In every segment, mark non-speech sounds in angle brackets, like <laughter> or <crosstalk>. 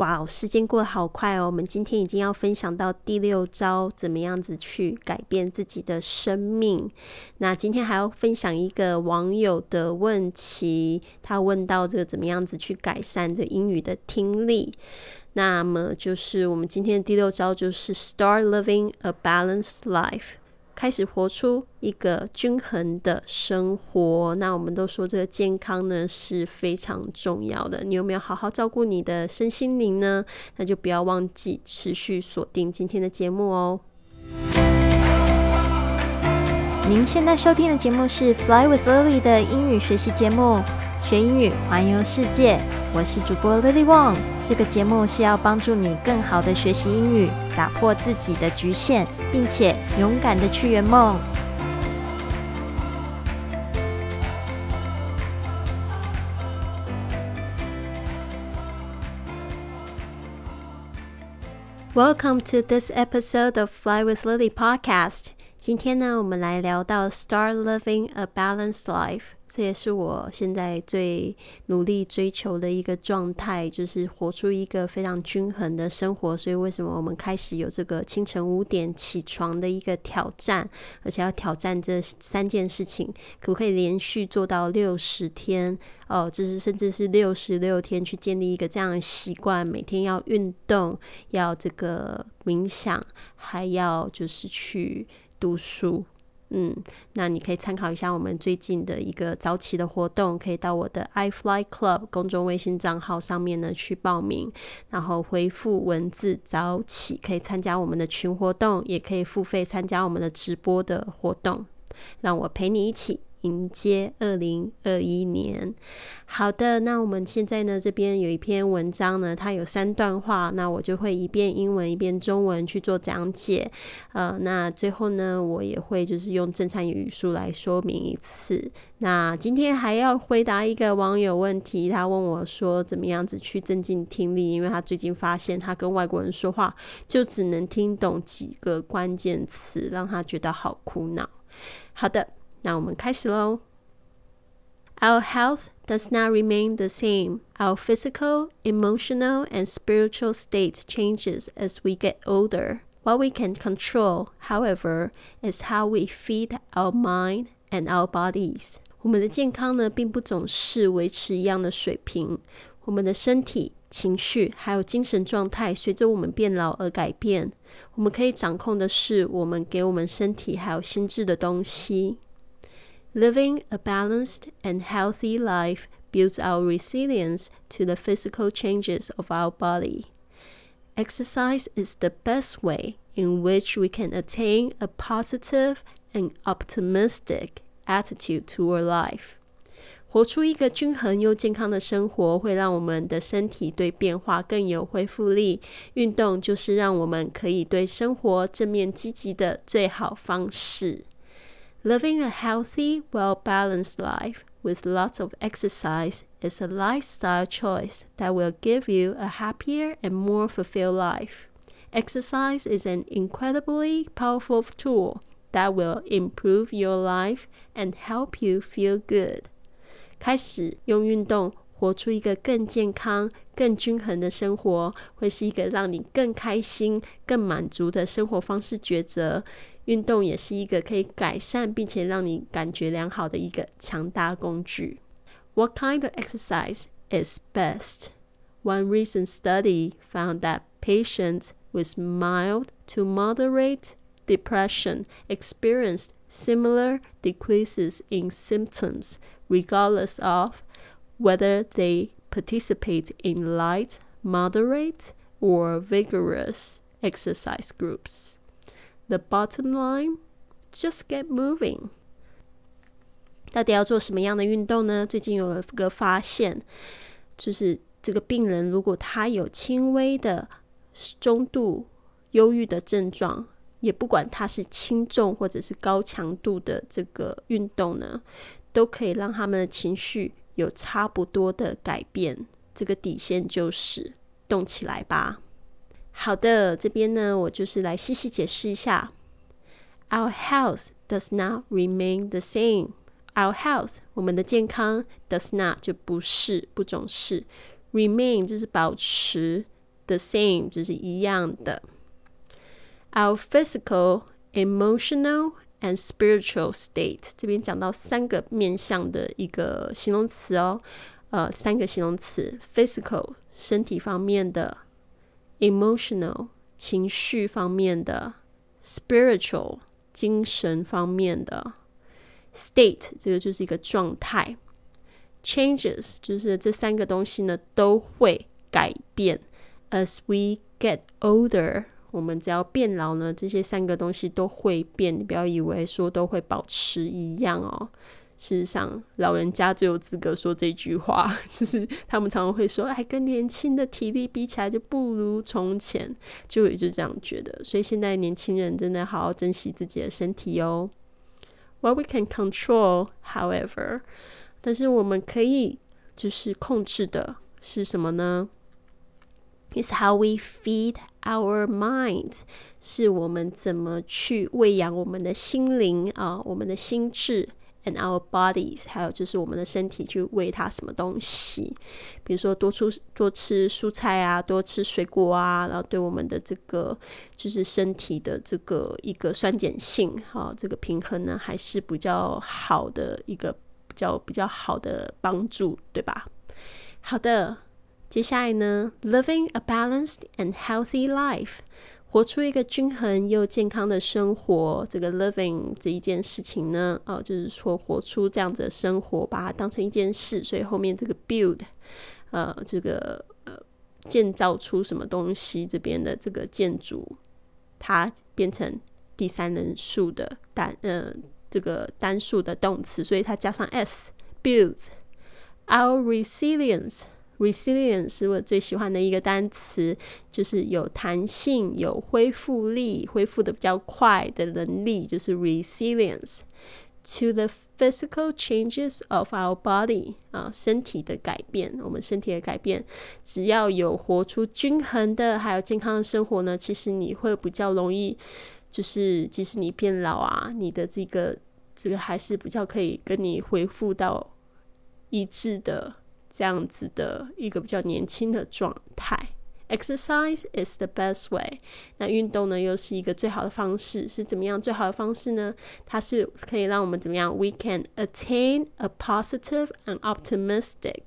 哇哦，时间过得好快哦！我们今天已经要分享到第六招，怎么样子去改变自己的生命。那今天还要分享一个网友的问题，他问到这个怎么样子去改善这英语的听力。那么就是我们今天的第六招，就是 Start living a balanced life。开始活出一个均衡的生活。那我们都说这个健康呢是非常重要的。你有没有好好照顾你的身心灵呢？那就不要忘记持续锁定今天的节目哦。您现在收听的节目是 Fly with Lily 的英语学习节目。学英语，环游世界。我是主播 Lily Wong。这个节目是要帮助你更好的学习英语，打破自己的局限，并且勇敢的去圆梦。Welcome to this episode of Fly with Lily podcast。今天呢，我们来聊到 Start living a balanced life。这也是我现在最努力追求的一个状态，就是活出一个非常均衡的生活。所以，为什么我们开始有这个清晨五点起床的一个挑战，而且要挑战这三件事情，可不可以连续做到六十天？哦，就是甚至是六十六天，去建立一个这样的习惯，每天要运动，要这个冥想，还要就是去读书。嗯，那你可以参考一下我们最近的一个早起的活动，可以到我的 iFly Club 公众微信账号上面呢去报名，然后回复文字早起，可以参加我们的群活动，也可以付费参加我们的直播的活动，让我陪你一起。迎接二零二一年。好的，那我们现在呢，这边有一篇文章呢，它有三段话，那我就会一遍英文一遍中文去做讲解。呃，那最后呢，我也会就是用正常语速来说明一次。那今天还要回答一个网友问题，他问我说，怎么样子去增进听力？因为他最近发现他跟外国人说话就只能听懂几个关键词，让他觉得好苦恼。好的。那我们开始喽。Our health does not remain the same. Our physical, emotional, and spiritual state changes as we get older. What we can control, however, is how we feed our mind and our bodies. 我们的健康呢，并不总是维持一样的水平。我们的身体、情绪还有精神状态，随着我们变老而改变。我们可以掌控的是，我们给我们身体还有心智的东西。 Living a balanced and healthy life builds our resilience to the physical changes of our body. Exercise is the best way in which we can attain a positive and optimistic attitude toward life. 活出一个均衡又健康的生活，会让我们的身体对变化更有恢复力。运动就是让我们可以对生活正面积极的最好方式。 Living a healthy, well balanced life with lots of exercise is a lifestyle choice that will give you a happier and more fulfilled life. Exercise is an incredibly powerful tool that will improve your life and help you feel good. 开始用运动活出一个更健康、更均衡的生活，会是一个让你更开心、更满足的生活方式抉择。 运动也是一个可以改善并且让你感觉良好的一个强大工具。What kind of exercise is best? One recent study found that patients with mild to moderate depression experienced similar decreases in symptoms regardless of whether they participate in light, moderate, or vigorous exercise groups. The bottom line, just get moving. 到底要做什么样的运动呢？最近有一个发现，就是这个病人如果他有轻微的中度忧郁的症状，也不管他是轻重或者是高强度的这个运动呢，都可以让他们的情绪有差不多的改变。这个底线就是动起来吧。好的，这边呢，我就是来细细解释一下。Our health does not remain the same. Our health，我们的健康，does not 就不是不总是，remain 就是保持 the same 就是一样的。Our physical, emotional and spiritual state 这边讲到三个面向的一个形容词哦，呃，三个形容词：physical 身体方面的，emotional 情绪方面的，spiritual 精神方面的，state 这个就是一个状态，changes 就是这三个东西呢都会改变，as we get older。我们只要变老呢，这些三个东西都会变。你不要以为说都会保持一样哦。事实上，老人家最有资格说这句话，<laughs> 就是他们常常会说：“哎，跟年轻的体力比起来，就不如从前。”就也就这样觉得。所以现在年轻人真的好好珍惜自己的身体哦。What we can control, however，但是我们可以就是控制的是什么呢？Is how we feed our mind，是我们怎么去喂养我们的心灵啊，我们的心智。And our bodies，还有就是我们的身体去喂它什么东西，比如说多出多吃蔬菜啊，多吃水果啊，然后对我们的这个就是身体的这个一个酸碱性，哈，这个平衡呢，还是比较好的一个比较比较好的帮助，对吧？好的，接下来呢，living a balanced and healthy life。活出一个均衡又健康的生活，这个 living 这一件事情呢，哦，就是说活出这样子的生活，把它当成一件事，所以后面这个 build，呃，这个呃，建造出什么东西这边的这个建筑，它变成第三人数的单，呃，这个单数的动词，所以它加上 s builds our resilience。Resilience 是我最喜欢的一个单词，就是有弹性、有恢复力、恢复的比较快的能力，就是 resilience to the physical changes of our body 啊，身体的改变，我们身体的改变，只要有活出均衡的还有健康的生活呢，其实你会比较容易，就是即使你变老啊，你的这个这个还是比较可以跟你恢复到一致的。这样子的一个比较年轻的状态。Exercise is the best way。那运动呢，又是一个最好的方式。是怎么样最好的方式呢？它是可以让我们怎么样？We can attain a positive and optimistic。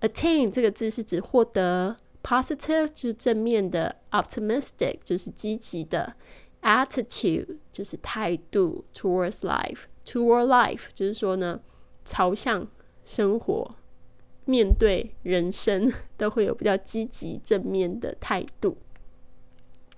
Attain 这个字是指获得，positive 就是正面的，optimistic 就是积极的，attitude 就是态度，towards life，toward life 就是说呢，朝向生活。面对人生 <laughs> 都会有比较积极正面的态度，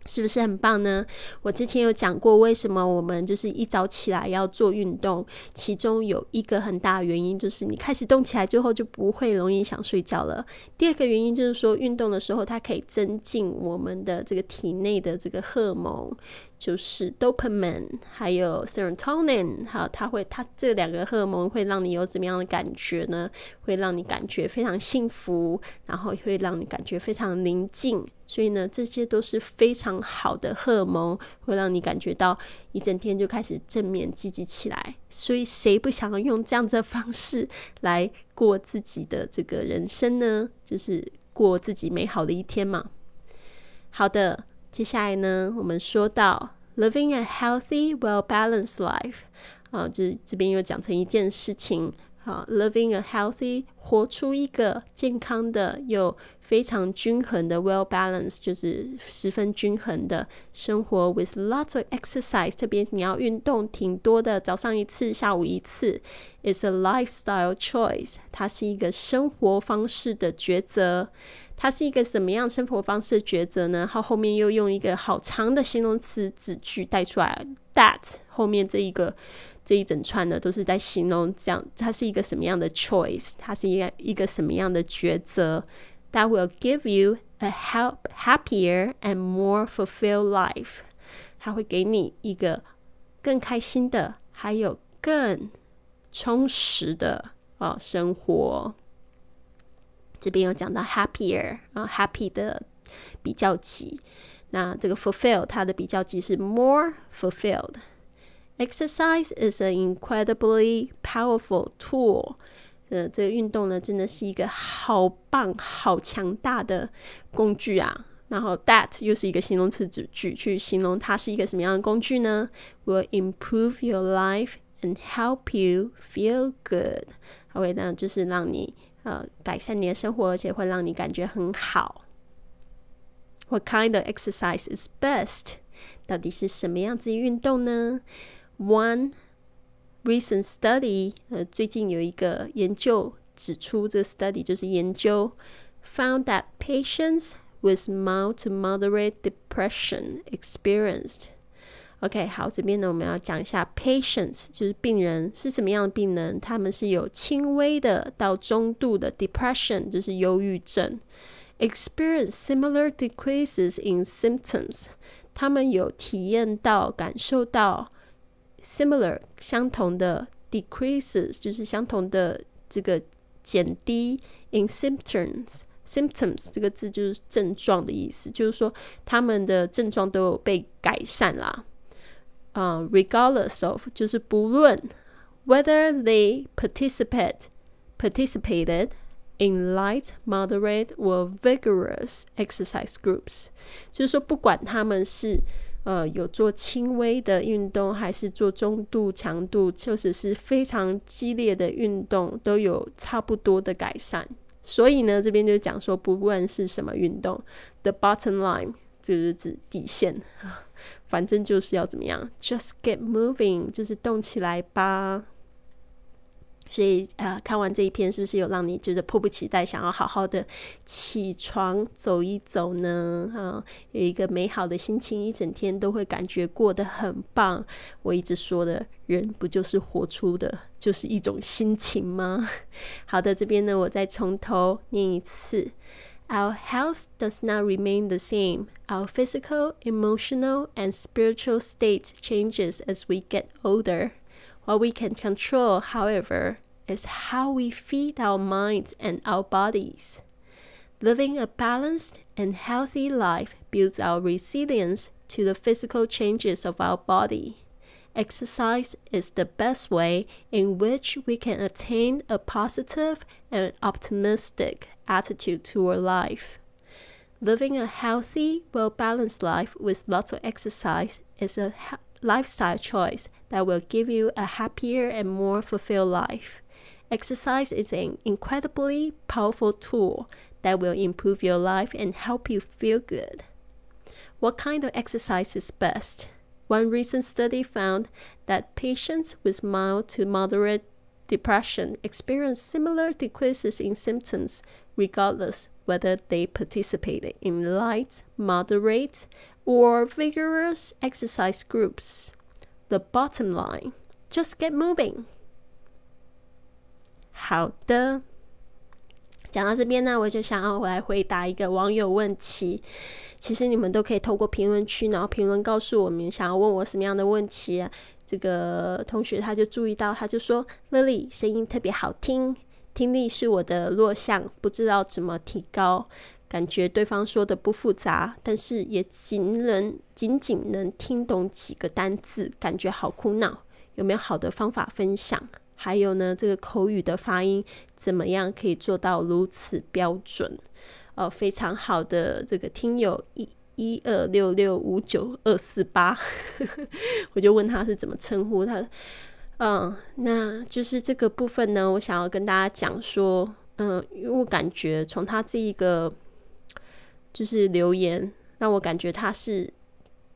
是不是很棒呢？我之前有讲过，为什么我们就是一早起来要做运动，其中有一个很大的原因就是你开始动起来之后就不会容易想睡觉了。第二个原因就是说，运动的时候它可以增进我们的这个体内的这个荷尔蒙。就是 dopamine，还有 serotonin，好，它会，它这两个荷尔蒙会让你有怎么样的感觉呢？会让你感觉非常幸福，然后会让你感觉非常宁静。所以呢，这些都是非常好的荷尔蒙，会让你感觉到一整天就开始正面积极起来。所以，谁不想要用这样子的方式来过自己的这个人生呢？就是过自己美好的一天嘛。好的。接下来呢，我们说到 living a healthy, well-balanced life，啊，就是这边又讲成一件事情，好，living a healthy，活出一个健康的又非常均衡的 well-balanced，就是十分均衡的生活，with lots of exercise，特别你要运动挺多的，早上一次，下午一次 It's a lifestyle choice，它是一个生活方式的抉择。它是一个什么样生活方式的抉择呢？它后面又用一个好长的形容词子句带出来，that 后面这一个这一整串呢，都是在形容这样，它是一个什么样的 choice，它是一个一个什么样的抉择 ，that will give you a help happier and more fulfilled life，它会给你一个更开心的，还有更充实的啊生活。这边有讲到 happier 啊，happy 的比较级。那这个 fulfill 它的比较级是 more fulfilled。Exercise is an incredibly powerful tool。 呃，这个运动呢，真的是一个好棒、好强大的工具啊！然后 that 又是一个形容词子句，去形容它是一个什么样的工具呢？Will improve your life and help you feel good。它会呢，就是让你呃改善你的生活，而且会让你感觉很好。What kind of exercise is best？到底是什么样子的运动呢？One recent study，呃，最近有一个研究指出，这个 study 就是研究，found that patients with mild to moderate depression experienced。OK，好，这边呢我们要讲一下 patients，就是病人是什么样的病人？他们是有轻微的到中度的 depression，就是忧郁症，experience similar decreases in symptoms。他们有体验到、感受到 similar 相同的 decreases，就是相同的这个减低 in symptoms。symptoms 这个字就是症状的意思，就是说他们的症状都有被改善啦。啊、uh,，regardless of 就是不论 whether they participate participated in light, moderate or vigorous exercise groups，就是说不管他们是 呃有做轻微的运动，还是做中度强度，就是是非常激烈的运动，都有差不多的改善。所以呢，这边就讲说，不论是什么运动，the bottom line 就是指底线，<laughs> 反正就是要怎么样，just get moving，就是动起来吧。所以，呃，看完这一篇，是不是有让你觉得迫不及待，想要好好的起床走一走呢？啊，有一个美好的心情，一整天都会感觉过得很棒。我一直说的，人不就是活出的，就是一种心情吗？好的，这边呢，我再从头念一次。Our health does not remain the same. Our physical, emotional, and spiritual state changes as we get older. What we can control, however, is how we feed our minds and our bodies. Living a balanced and healthy life builds our resilience to the physical changes of our body. Exercise is the best way in which we can attain a positive and optimistic attitude toward life. Living a healthy, well balanced life with lots of exercise is a lifestyle choice that will give you a happier and more fulfilled life. Exercise is an incredibly powerful tool that will improve your life and help you feel good. What kind of exercise is best? One recent study found that patients with mild to moderate depression experience similar decreases in symptoms regardless whether they participated in light, moderate, or vigorous exercise groups. The bottom line just get moving. 好的，讲到这边呢，我就想要来回答一个网友问题。其实你们都可以透过评论区，然后评论告诉我们想要问我什么样的问题。这个同学他就注意到，他就说：“Lily 声音特别好听，听力是我的弱项，不知道怎么提高。感觉对方说的不复杂，但是也仅能仅仅能听懂几个单字，感觉好苦恼。有没有好的方法分享？还有呢，这个口语的发音怎么样可以做到如此标准？”呃，非常好的这个听友一一二六六五九二四八，<laughs> 我就问他是怎么称呼他。嗯，那就是这个部分呢，我想要跟大家讲说，嗯，因为我感觉从他这一个就是留言，让我感觉他是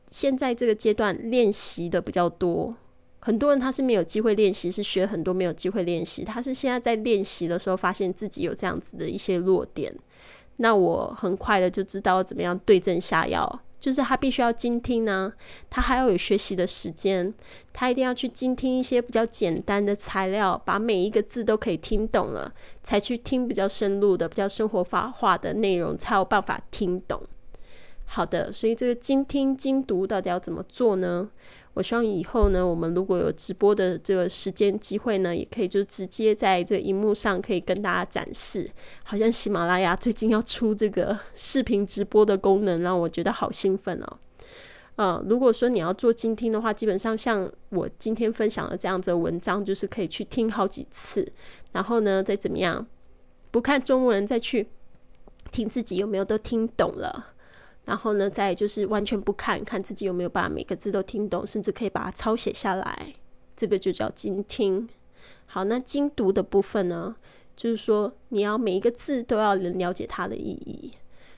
现在这个阶段练习的比较多。很多人他是没有机会练习，是学很多没有机会练习。他是现在在练习的时候，发现自己有这样子的一些弱点。那我很快的就知道怎么样对症下药，就是他必须要精听呢，他还要有学习的时间，他一定要去精听一些比较简单的材料，把每一个字都可以听懂了，才去听比较深入的、比较生活化的内容，才有办法听懂。好的，所以这个精听精读到底要怎么做呢？我希望以后呢，我们如果有直播的这个时间机会呢，也可以就直接在这荧幕上可以跟大家展示。好像喜马拉雅最近要出这个视频直播的功能，让我觉得好兴奋哦。呃，如果说你要做精听的话，基本上像我今天分享的这样子的文章，就是可以去听好几次，然后呢，再怎么样不看中文再去听自己有没有都听懂了。然后呢，再就是完全不看，看自己有没有把每个字都听懂，甚至可以把它抄写下来，这个就叫精听。好，那精读的部分呢，就是说你要每一个字都要能了解它的意义。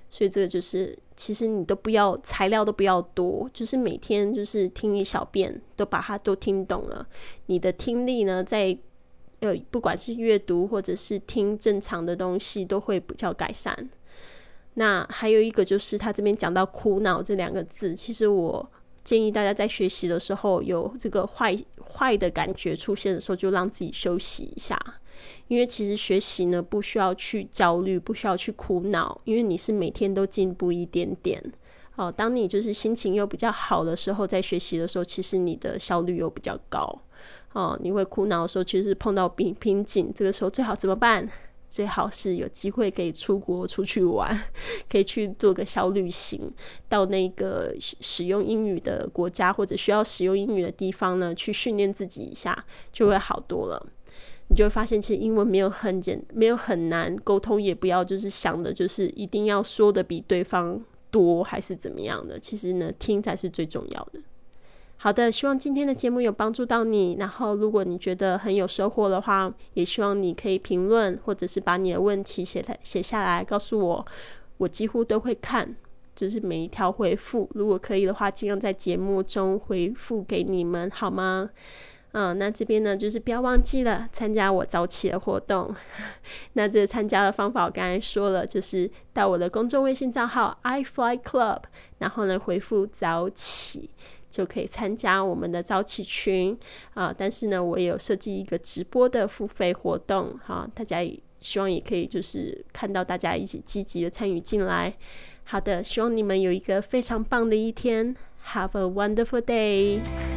所以这个就是，其实你都不要材料都不要多，就是每天就是听一小遍，都把它都听懂了，你的听力呢，在呃不管是阅读或者是听正常的东西，都会比较改善。那还有一个就是他这边讲到“苦恼”这两个字，其实我建议大家在学习的时候有这个坏坏的感觉出现的时候，就让自己休息一下，因为其实学习呢不需要去焦虑，不需要去苦恼，因为你是每天都进步一点点。哦，当你就是心情又比较好的时候，在学习的时候，其实你的效率又比较高。哦，你会苦恼的时候，其实碰到瓶瓶颈，这个时候最好怎么办？最好是有机会可以出国出去玩，可以去做个小旅行，到那个使用英语的国家或者需要使用英语的地方呢，去训练自己一下，就会好多了。你就会发现，其实英文没有很简，没有很难沟通，也不要就是想的，就是一定要说的比对方多还是怎么样的。其实呢，听才是最重要的。好的，希望今天的节目有帮助到你。然后，如果你觉得很有收获的话，也希望你可以评论，或者是把你的问题写来写下来告诉我。我几乎都会看，就是每一条回复。如果可以的话，尽量在节目中回复给你们，好吗？嗯，那这边呢，就是不要忘记了参加我早起的活动。那这参加的方法我刚才说了，就是到我的公众微信账号 i fly club，然后呢回复早起。就可以参加我们的早起群啊！但是呢，我也有设计一个直播的付费活动哈，大家也希望也可以就是看到大家一起积极的参与进来。好的，希望你们有一个非常棒的一天，Have a wonderful day。